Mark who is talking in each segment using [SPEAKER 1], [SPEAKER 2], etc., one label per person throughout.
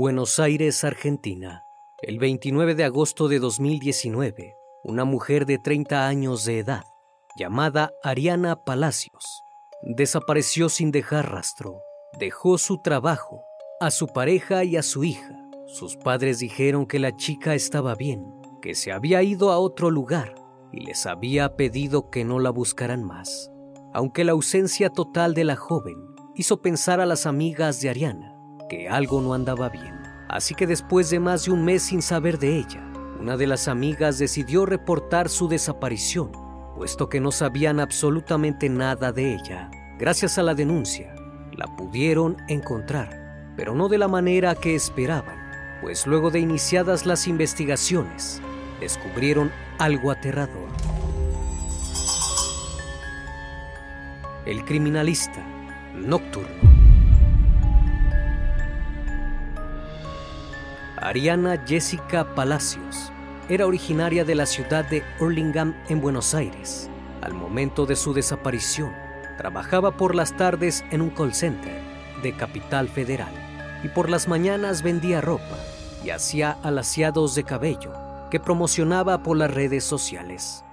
[SPEAKER 1] Buenos Aires, Argentina. El 29 de agosto de 2019, una mujer de 30 años de edad, llamada Ariana Palacios, desapareció sin dejar rastro. Dejó su trabajo, a su pareja y a su hija. Sus padres dijeron que la chica estaba bien, que se había ido a otro lugar y les había pedido que no la buscaran más. Aunque la ausencia total de la joven hizo pensar a las amigas de Ariana que algo no andaba bien. Así que después de más de un mes sin saber de ella, una de las amigas decidió reportar su desaparición, puesto que no sabían absolutamente nada de ella. Gracias a la denuncia, la pudieron encontrar, pero no de la manera que esperaban, pues luego de iniciadas las investigaciones, descubrieron algo aterrador. El criminalista nocturno. Ariana Jessica Palacios era originaria de la ciudad de Hurlingham en Buenos Aires. Al momento de su desaparición, trabajaba por las tardes en un call center de Capital Federal y por las mañanas vendía ropa y hacía alaciados de cabello que promocionaba por las redes sociales.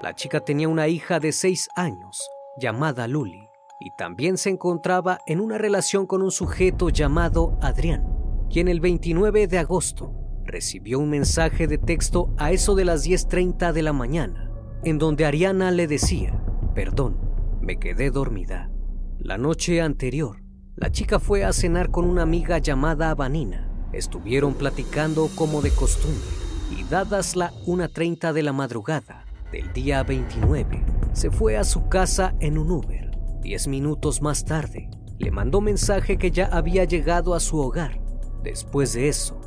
[SPEAKER 1] La chica tenía una hija de seis años llamada Luli y también se encontraba en una relación con un sujeto llamado Adrián quien el 29 de agosto recibió un mensaje de texto a eso de las 10.30 de la mañana, en donde Ariana le decía, perdón, me quedé dormida. La noche anterior, la chica fue a cenar con una amiga llamada Vanina. Estuvieron platicando como de costumbre y dadas la 1.30 de la madrugada del día 29, se fue a su casa en un Uber. Diez minutos más tarde, le mandó mensaje que ya había llegado a su hogar Después de eso,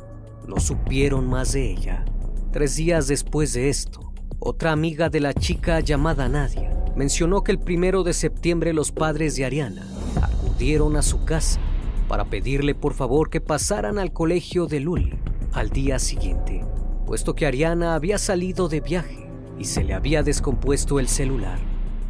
[SPEAKER 1] no supieron más de ella. Tres días después de esto, otra amiga de la chica llamada Nadia mencionó que el primero de septiembre los padres de Ariana acudieron a su casa para pedirle por favor que pasaran al colegio de Luli al día siguiente, puesto que Ariana había salido de viaje y se le había descompuesto el celular.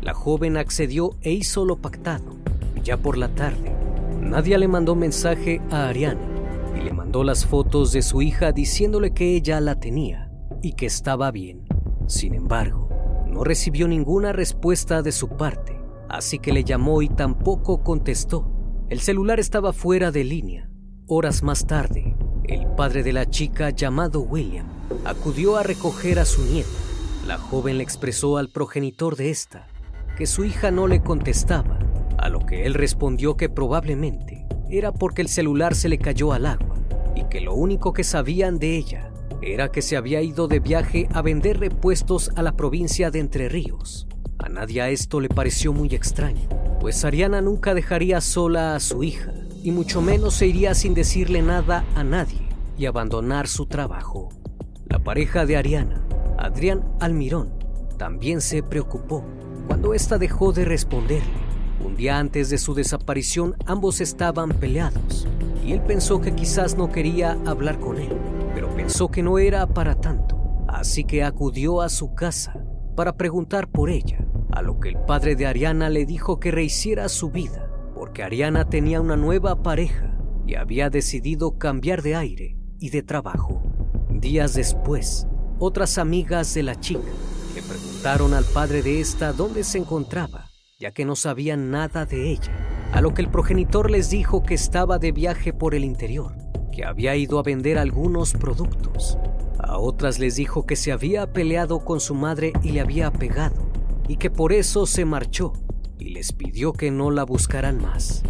[SPEAKER 1] La joven accedió e hizo lo pactado. Ya por la tarde, Nadia le mandó mensaje a Ariana y le mandó las fotos de su hija diciéndole que ella la tenía y que estaba bien. Sin embargo, no recibió ninguna respuesta de su parte, así que le llamó y tampoco contestó. El celular estaba fuera de línea. Horas más tarde, el padre de la chica llamado William acudió a recoger a su nieta. La joven le expresó al progenitor de esta que su hija no le contestaba, a lo que él respondió que probablemente era porque el celular se le cayó al agua y que lo único que sabían de ella era que se había ido de viaje a vender repuestos a la provincia de Entre Ríos. A Nadia esto le pareció muy extraño, pues Ariana nunca dejaría sola a su hija, y mucho menos se iría sin decirle nada a nadie y abandonar su trabajo. La pareja de Ariana, Adrián Almirón, también se preocupó cuando ésta dejó de responderle. Un día antes de su desaparición ambos estaban peleados y él pensó que quizás no quería hablar con él, pero pensó que no era para tanto, así que acudió a su casa para preguntar por ella, a lo que el padre de Ariana le dijo que rehiciera su vida, porque Ariana tenía una nueva pareja y había decidido cambiar de aire y de trabajo. Días después, otras amigas de la chica le preguntaron al padre de esta dónde se encontraba, ya que no sabían nada de ella, a lo que el progenitor les dijo que estaba de viaje por el interior, que había ido a vender algunos productos. A otras les dijo que se había peleado con su madre y le había pegado, y que por eso se marchó, y les pidió que no la buscaran más.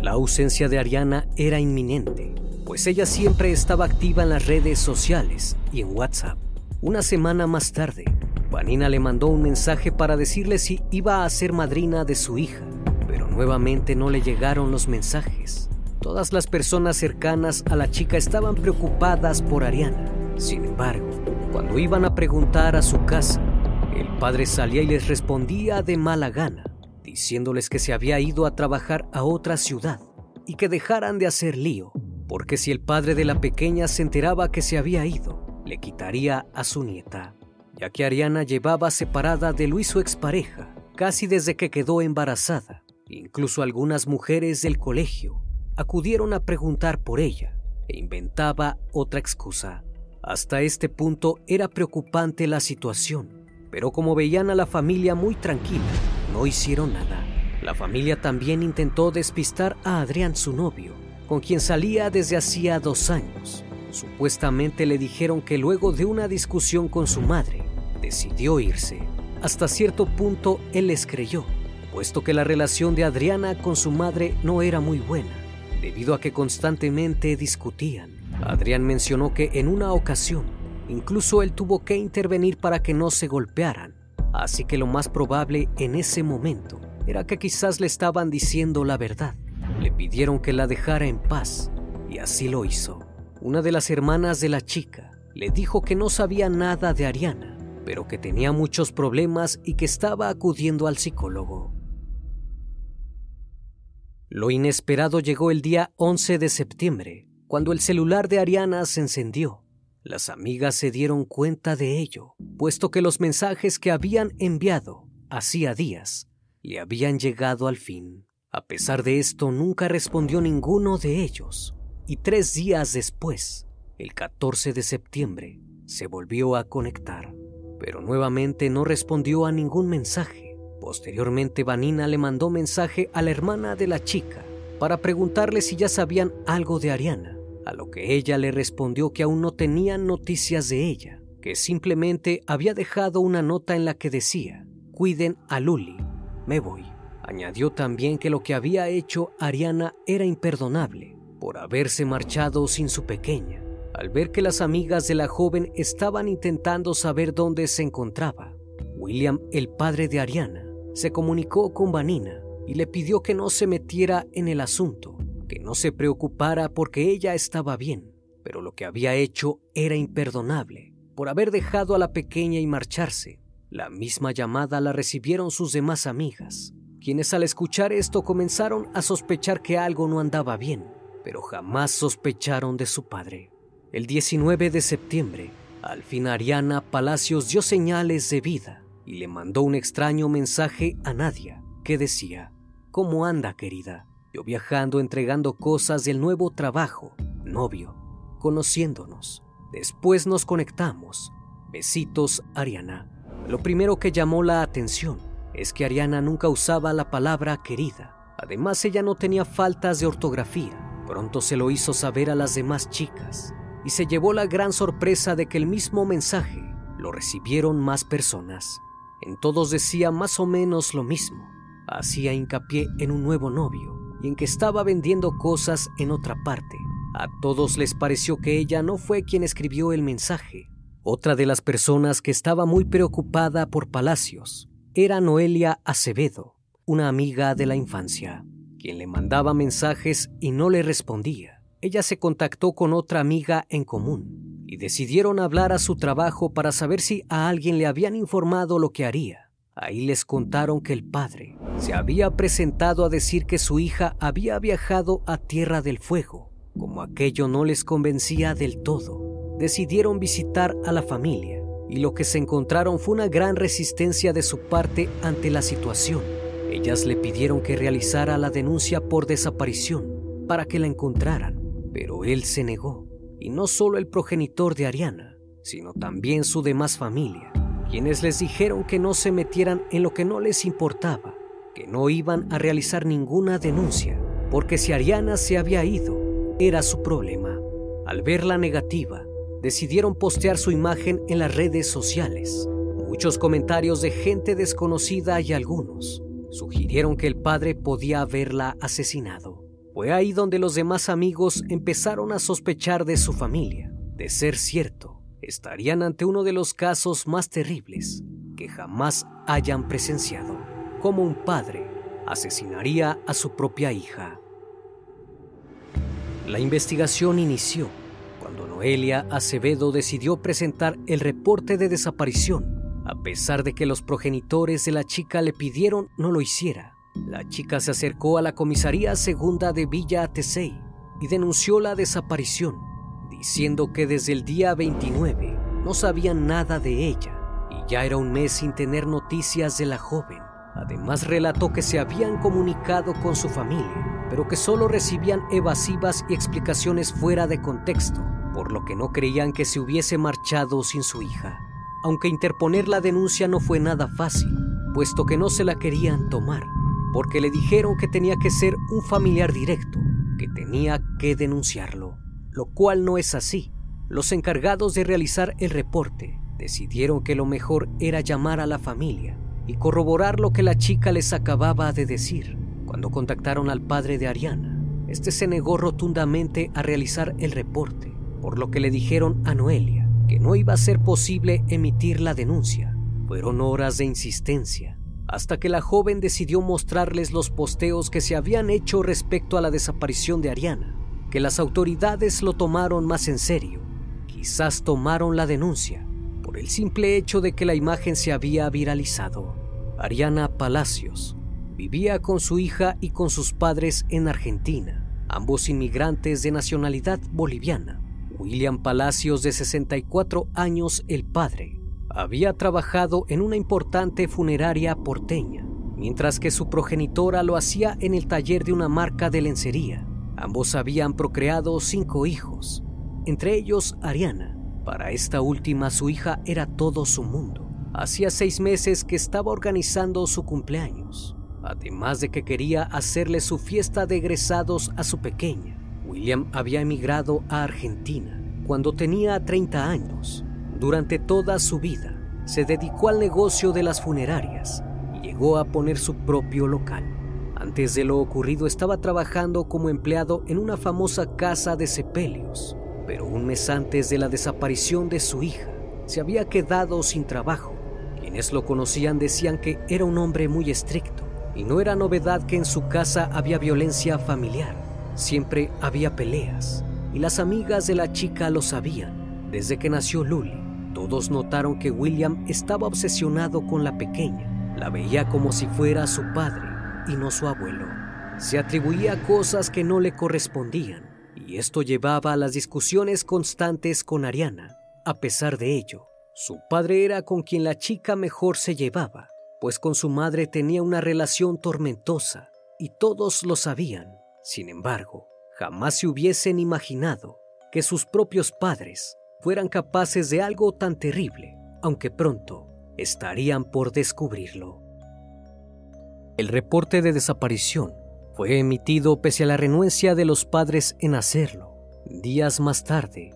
[SPEAKER 1] La ausencia de Ariana era inminente, pues ella siempre estaba activa en las redes sociales y en WhatsApp. Una semana más tarde, Vanina le mandó un mensaje para decirle si iba a ser madrina de su hija, pero nuevamente no le llegaron los mensajes. Todas las personas cercanas a la chica estaban preocupadas por Ariana. Sin embargo, cuando iban a preguntar a su casa, el padre salía y les respondía de mala gana, diciéndoles que se había ido a trabajar a otra ciudad y que dejaran de hacer lío, porque si el padre de la pequeña se enteraba que se había ido, le quitaría a su nieta ya que Ariana llevaba separada de Luis su expareja casi desde que quedó embarazada. Incluso algunas mujeres del colegio acudieron a preguntar por ella e inventaba otra excusa. Hasta este punto era preocupante la situación, pero como veían a la familia muy tranquila, no hicieron nada. La familia también intentó despistar a Adrián, su novio, con quien salía desde hacía dos años. Supuestamente le dijeron que luego de una discusión con su madre, decidió irse. Hasta cierto punto él les creyó, puesto que la relación de Adriana con su madre no era muy buena, debido a que constantemente discutían. Adrián mencionó que en una ocasión, incluso él tuvo que intervenir para que no se golpearan, así que lo más probable en ese momento era que quizás le estaban diciendo la verdad. Le pidieron que la dejara en paz, y así lo hizo. Una de las hermanas de la chica le dijo que no sabía nada de Ariana, pero que tenía muchos problemas y que estaba acudiendo al psicólogo. Lo inesperado llegó el día 11 de septiembre, cuando el celular de Ariana se encendió. Las amigas se dieron cuenta de ello, puesto que los mensajes que habían enviado hacía días le habían llegado al fin. A pesar de esto, nunca respondió ninguno de ellos, y tres días después, el 14 de septiembre, se volvió a conectar pero nuevamente no respondió a ningún mensaje. Posteriormente, Vanina le mandó mensaje a la hermana de la chica para preguntarle si ya sabían algo de Ariana, a lo que ella le respondió que aún no tenían noticias de ella, que simplemente había dejado una nota en la que decía, cuiden a Luli, me voy. Añadió también que lo que había hecho Ariana era imperdonable por haberse marchado sin su pequeña al ver que las amigas de la joven estaban intentando saber dónde se encontraba. William, el padre de Ariana, se comunicó con Vanina y le pidió que no se metiera en el asunto, que no se preocupara porque ella estaba bien, pero lo que había hecho era imperdonable por haber dejado a la pequeña y marcharse. La misma llamada la recibieron sus demás amigas, quienes al escuchar esto comenzaron a sospechar que algo no andaba bien, pero jamás sospecharon de su padre. El 19 de septiembre, Al fin Ariana Palacios dio señales de vida y le mandó un extraño mensaje a Nadia que decía, ¿Cómo anda querida? Yo viajando entregando cosas del nuevo trabajo, novio, conociéndonos. Después nos conectamos. Besitos, Ariana. Lo primero que llamó la atención es que Ariana nunca usaba la palabra querida. Además, ella no tenía faltas de ortografía. Pronto se lo hizo saber a las demás chicas y se llevó la gran sorpresa de que el mismo mensaje lo recibieron más personas. En todos decía más o menos lo mismo. Hacía hincapié en un nuevo novio y en que estaba vendiendo cosas en otra parte. A todos les pareció que ella no fue quien escribió el mensaje. Otra de las personas que estaba muy preocupada por Palacios era Noelia Acevedo, una amiga de la infancia, quien le mandaba mensajes y no le respondía. Ella se contactó con otra amiga en común y decidieron hablar a su trabajo para saber si a alguien le habían informado lo que haría. Ahí les contaron que el padre se había presentado a decir que su hija había viajado a Tierra del Fuego. Como aquello no les convencía del todo, decidieron visitar a la familia y lo que se encontraron fue una gran resistencia de su parte ante la situación. Ellas le pidieron que realizara la denuncia por desaparición para que la encontraran, pero él se negó. Y no solo el progenitor de Ariana, sino también su demás familia quienes les dijeron que no se metieran en lo que no les importaba, que no iban a realizar ninguna denuncia, porque si Ariana se había ido, era su problema. Al ver la negativa, decidieron postear su imagen en las redes sociales. Muchos comentarios de gente desconocida y algunos sugirieron que el padre podía haberla asesinado. Fue ahí donde los demás amigos empezaron a sospechar de su familia. De ser cierto, estarían ante uno de los casos más terribles que jamás hayan presenciado, como un padre asesinaría a su propia hija. La investigación inició cuando Noelia Acevedo decidió presentar el reporte de desaparición, a pesar de que los progenitores de la chica le pidieron no lo hiciera. La chica se acercó a la comisaría segunda de Villa Atesey y denunció la desaparición diciendo que desde el día 29 no sabían nada de ella y ya era un mes sin tener noticias de la joven. Además relató que se habían comunicado con su familia, pero que solo recibían evasivas y explicaciones fuera de contexto, por lo que no creían que se hubiese marchado sin su hija. Aunque interponer la denuncia no fue nada fácil, puesto que no se la querían tomar, porque le dijeron que tenía que ser un familiar directo, que tenía que denunciarlo lo cual no es así. Los encargados de realizar el reporte decidieron que lo mejor era llamar a la familia y corroborar lo que la chica les acababa de decir. Cuando contactaron al padre de Ariana, este se negó rotundamente a realizar el reporte, por lo que le dijeron a Noelia que no iba a ser posible emitir la denuncia. Fueron horas de insistencia, hasta que la joven decidió mostrarles los posteos que se habían hecho respecto a la desaparición de Ariana que las autoridades lo tomaron más en serio. Quizás tomaron la denuncia por el simple hecho de que la imagen se había viralizado. Ariana Palacios vivía con su hija y con sus padres en Argentina, ambos inmigrantes de nacionalidad boliviana. William Palacios, de 64 años, el padre, había trabajado en una importante funeraria porteña, mientras que su progenitora lo hacía en el taller de una marca de lencería. Ambos habían procreado cinco hijos, entre ellos Ariana. Para esta última su hija era todo su mundo. Hacía seis meses que estaba organizando su cumpleaños, además de que quería hacerle su fiesta de egresados a su pequeña. William había emigrado a Argentina cuando tenía 30 años. Durante toda su vida se dedicó al negocio de las funerarias y llegó a poner su propio local. Antes de lo ocurrido estaba trabajando como empleado en una famosa casa de sepelios, pero un mes antes de la desaparición de su hija, se había quedado sin trabajo. Quienes lo conocían decían que era un hombre muy estricto y no era novedad que en su casa había violencia familiar. Siempre había peleas y las amigas de la chica lo sabían. Desde que nació Luli, todos notaron que William estaba obsesionado con la pequeña. La veía como si fuera su padre y no su abuelo. Se atribuía cosas que no le correspondían y esto llevaba a las discusiones constantes con Ariana. A pesar de ello, su padre era con quien la chica mejor se llevaba, pues con su madre tenía una relación tormentosa y todos lo sabían. Sin embargo, jamás se hubiesen imaginado que sus propios padres fueran capaces de algo tan terrible, aunque pronto estarían por descubrirlo. El reporte de desaparición fue emitido pese a la renuencia de los padres en hacerlo. Días más tarde,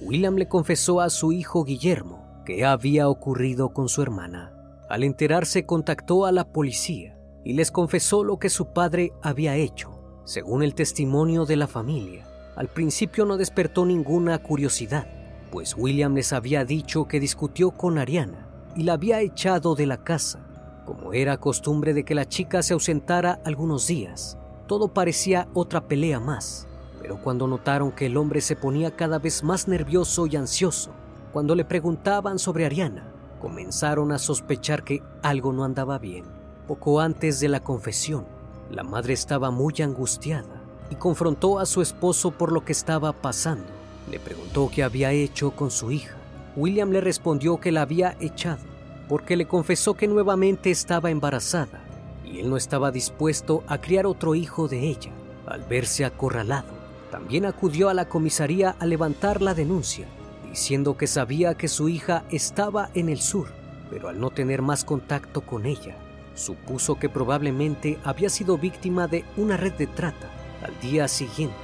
[SPEAKER 1] William le confesó a su hijo Guillermo que había ocurrido con su hermana. Al enterarse contactó a la policía y les confesó lo que su padre había hecho. Según el testimonio de la familia, al principio no despertó ninguna curiosidad, pues William les había dicho que discutió con Ariana y la había echado de la casa. Como era costumbre de que la chica se ausentara algunos días, todo parecía otra pelea más. Pero cuando notaron que el hombre se ponía cada vez más nervioso y ansioso, cuando le preguntaban sobre Ariana, comenzaron a sospechar que algo no andaba bien. Poco antes de la confesión, la madre estaba muy angustiada y confrontó a su esposo por lo que estaba pasando. Le preguntó qué había hecho con su hija. William le respondió que la había echado porque le confesó que nuevamente estaba embarazada y él no estaba dispuesto a criar otro hijo de ella. Al verse acorralado, también acudió a la comisaría a levantar la denuncia, diciendo que sabía que su hija estaba en el sur, pero al no tener más contacto con ella, supuso que probablemente había sido víctima de una red de trata. Al día siguiente,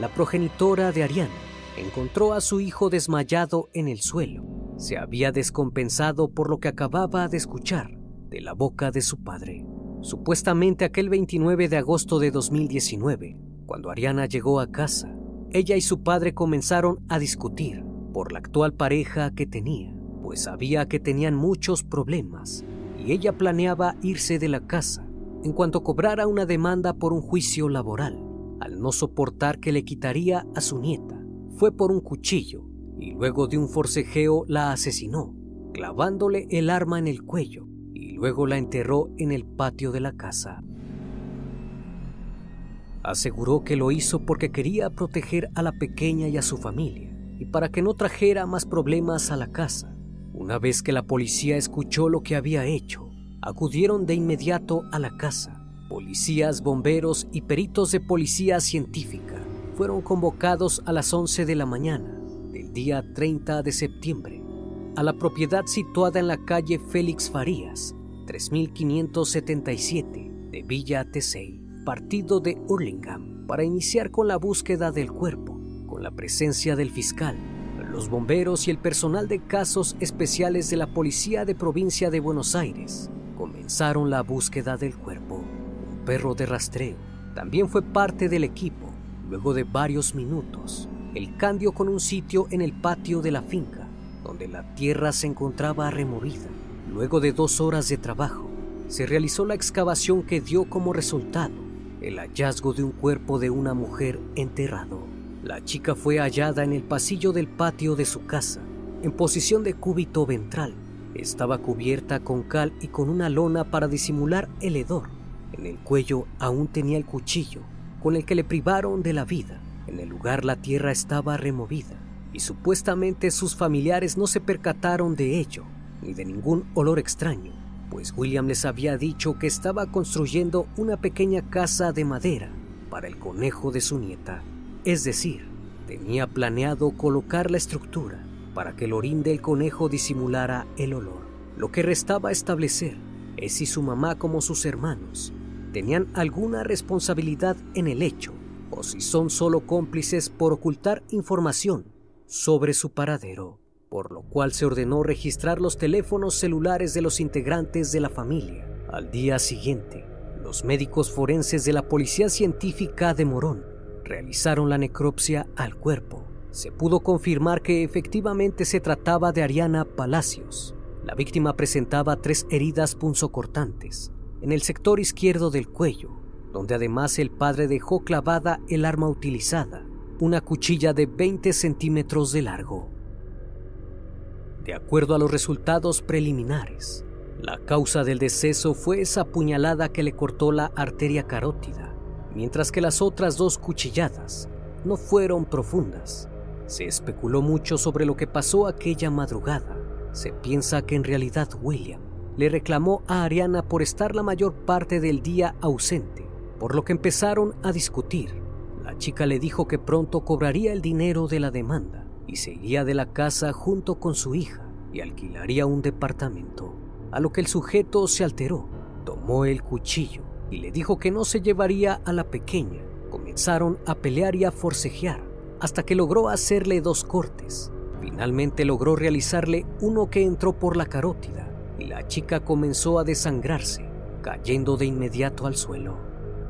[SPEAKER 1] la progenitora de Ariana encontró a su hijo desmayado en el suelo. Se había descompensado por lo que acababa de escuchar de la boca de su padre. Supuestamente aquel 29 de agosto de 2019, cuando Ariana llegó a casa, ella y su padre comenzaron a discutir por la actual pareja que tenía, pues sabía que tenían muchos problemas y ella planeaba irse de la casa en cuanto cobrara una demanda por un juicio laboral. Al no soportar que le quitaría a su nieta, fue por un cuchillo y luego de un forcejeo la asesinó, clavándole el arma en el cuello y luego la enterró en el patio de la casa. Aseguró que lo hizo porque quería proteger a la pequeña y a su familia y para que no trajera más problemas a la casa. Una vez que la policía escuchó lo que había hecho, acudieron de inmediato a la casa. Policías, bomberos y peritos de policía científica fueron convocados a las 11 de la mañana del día 30 de septiembre a la propiedad situada en la calle Félix Farías, 3577 de Villa Tesey, partido de Hurlingham, para iniciar con la búsqueda del cuerpo, con la presencia del fiscal, los bomberos y el personal de casos especiales de la Policía de Provincia de Buenos Aires comenzaron la búsqueda del cuerpo. Un perro de rastreo también fue parte del equipo. Luego de varios minutos, el candio con un sitio en el patio de la finca, donde la tierra se encontraba removida. Luego de dos horas de trabajo, se realizó la excavación que dio como resultado el hallazgo de un cuerpo de una mujer enterrado. La chica fue hallada en el pasillo del patio de su casa, en posición de cúbito ventral. Estaba cubierta con cal y con una lona para disimular el hedor. En el cuello aún tenía el cuchillo con el que le privaron de la vida. En el lugar la tierra estaba removida y supuestamente sus familiares no se percataron de ello ni de ningún olor extraño, pues William les había dicho que estaba construyendo una pequeña casa de madera para el conejo de su nieta. Es decir, tenía planeado colocar la estructura para que el orín del conejo disimulara el olor. Lo que restaba establecer es si su mamá como sus hermanos tenían alguna responsabilidad en el hecho o si son solo cómplices por ocultar información sobre su paradero, por lo cual se ordenó registrar los teléfonos celulares de los integrantes de la familia. Al día siguiente, los médicos forenses de la Policía Científica de Morón realizaron la necropsia al cuerpo. Se pudo confirmar que efectivamente se trataba de Ariana Palacios. La víctima presentaba tres heridas punzocortantes en el sector izquierdo del cuello, donde además el padre dejó clavada el arma utilizada, una cuchilla de 20 centímetros de largo. De acuerdo a los resultados preliminares, la causa del deceso fue esa puñalada que le cortó la arteria carótida mientras que las otras dos cuchilladas no fueron profundas. Se especuló mucho sobre lo que pasó aquella madrugada. Se piensa que en realidad William le reclamó a Ariana por estar la mayor parte del día ausente, por lo que empezaron a discutir. La chica le dijo que pronto cobraría el dinero de la demanda y se iría de la casa junto con su hija y alquilaría un departamento, a lo que el sujeto se alteró, tomó el cuchillo y le dijo que no se llevaría a la pequeña. Comenzaron a pelear y a forcejear hasta que logró hacerle dos cortes. Finalmente logró realizarle uno que entró por la carótida y la chica comenzó a desangrarse, cayendo de inmediato al suelo.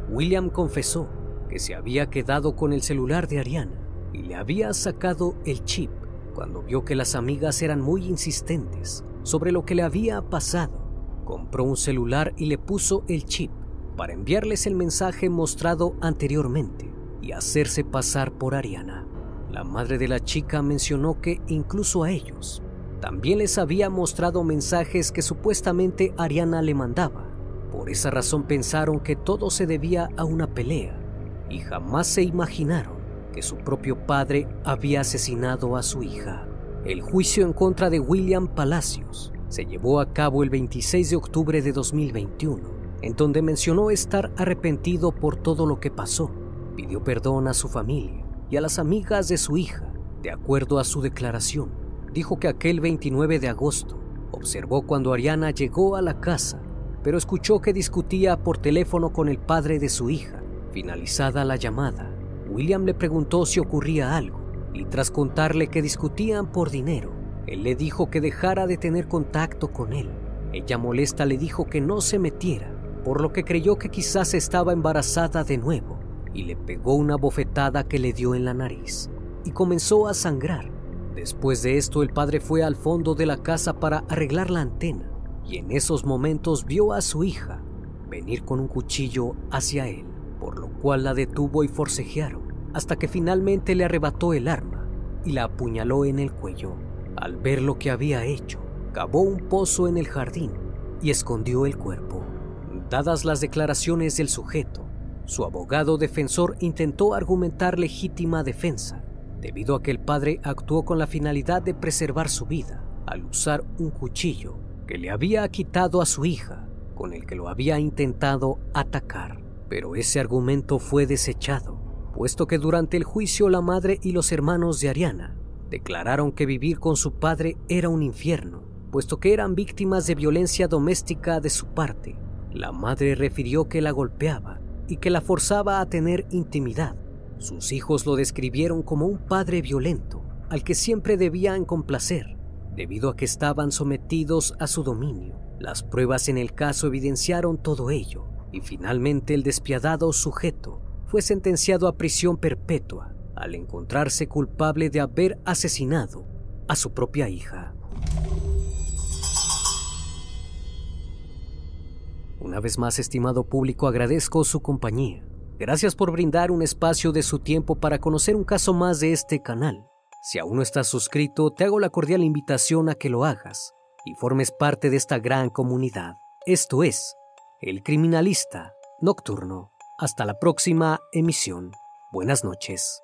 [SPEAKER 1] William confesó que se había quedado con el celular de Ariana y le había sacado el chip cuando vio que las amigas eran muy insistentes sobre lo que le había pasado. Compró un celular y le puso el chip para enviarles el mensaje mostrado anteriormente y hacerse pasar por Ariana. La madre de la chica mencionó que incluso a ellos también les había mostrado mensajes que supuestamente Ariana le mandaba. Por esa razón pensaron que todo se debía a una pelea y jamás se imaginaron que su propio padre había asesinado a su hija. El juicio en contra de William Palacios se llevó a cabo el 26 de octubre de 2021, en donde mencionó estar arrepentido por todo lo que pasó. Pidió perdón a su familia y a las amigas de su hija, de acuerdo a su declaración. Dijo que aquel 29 de agosto observó cuando Ariana llegó a la casa, pero escuchó que discutía por teléfono con el padre de su hija. Finalizada la llamada, William le preguntó si ocurría algo y tras contarle que discutían por dinero, él le dijo que dejara de tener contacto con él. Ella molesta le dijo que no se metiera, por lo que creyó que quizás estaba embarazada de nuevo y le pegó una bofetada que le dio en la nariz y comenzó a sangrar. Después de esto el padre fue al fondo de la casa para arreglar la antena y en esos momentos vio a su hija venir con un cuchillo hacia él, por lo cual la detuvo y forcejearon hasta que finalmente le arrebató el arma y la apuñaló en el cuello. Al ver lo que había hecho, cavó un pozo en el jardín y escondió el cuerpo. Dadas las declaraciones del sujeto, su abogado defensor intentó argumentar legítima defensa, debido a que el padre actuó con la finalidad de preservar su vida al usar un cuchillo que le había quitado a su hija, con el que lo había intentado atacar. Pero ese argumento fue desechado, puesto que durante el juicio la madre y los hermanos de Ariana declararon que vivir con su padre era un infierno, puesto que eran víctimas de violencia doméstica de su parte. La madre refirió que la golpeaba y que la forzaba a tener intimidad. Sus hijos lo describieron como un padre violento, al que siempre debían complacer, debido a que estaban sometidos a su dominio. Las pruebas en el caso evidenciaron todo ello, y finalmente el despiadado sujeto fue sentenciado a prisión perpetua al encontrarse culpable de haber asesinado a su propia hija. Una vez más, estimado público, agradezco su compañía. Gracias por brindar un espacio de su tiempo para conocer un caso más de este canal. Si aún no estás suscrito, te hago la cordial invitación a que lo hagas y formes parte de esta gran comunidad. Esto es El Criminalista Nocturno. Hasta la próxima emisión. Buenas noches.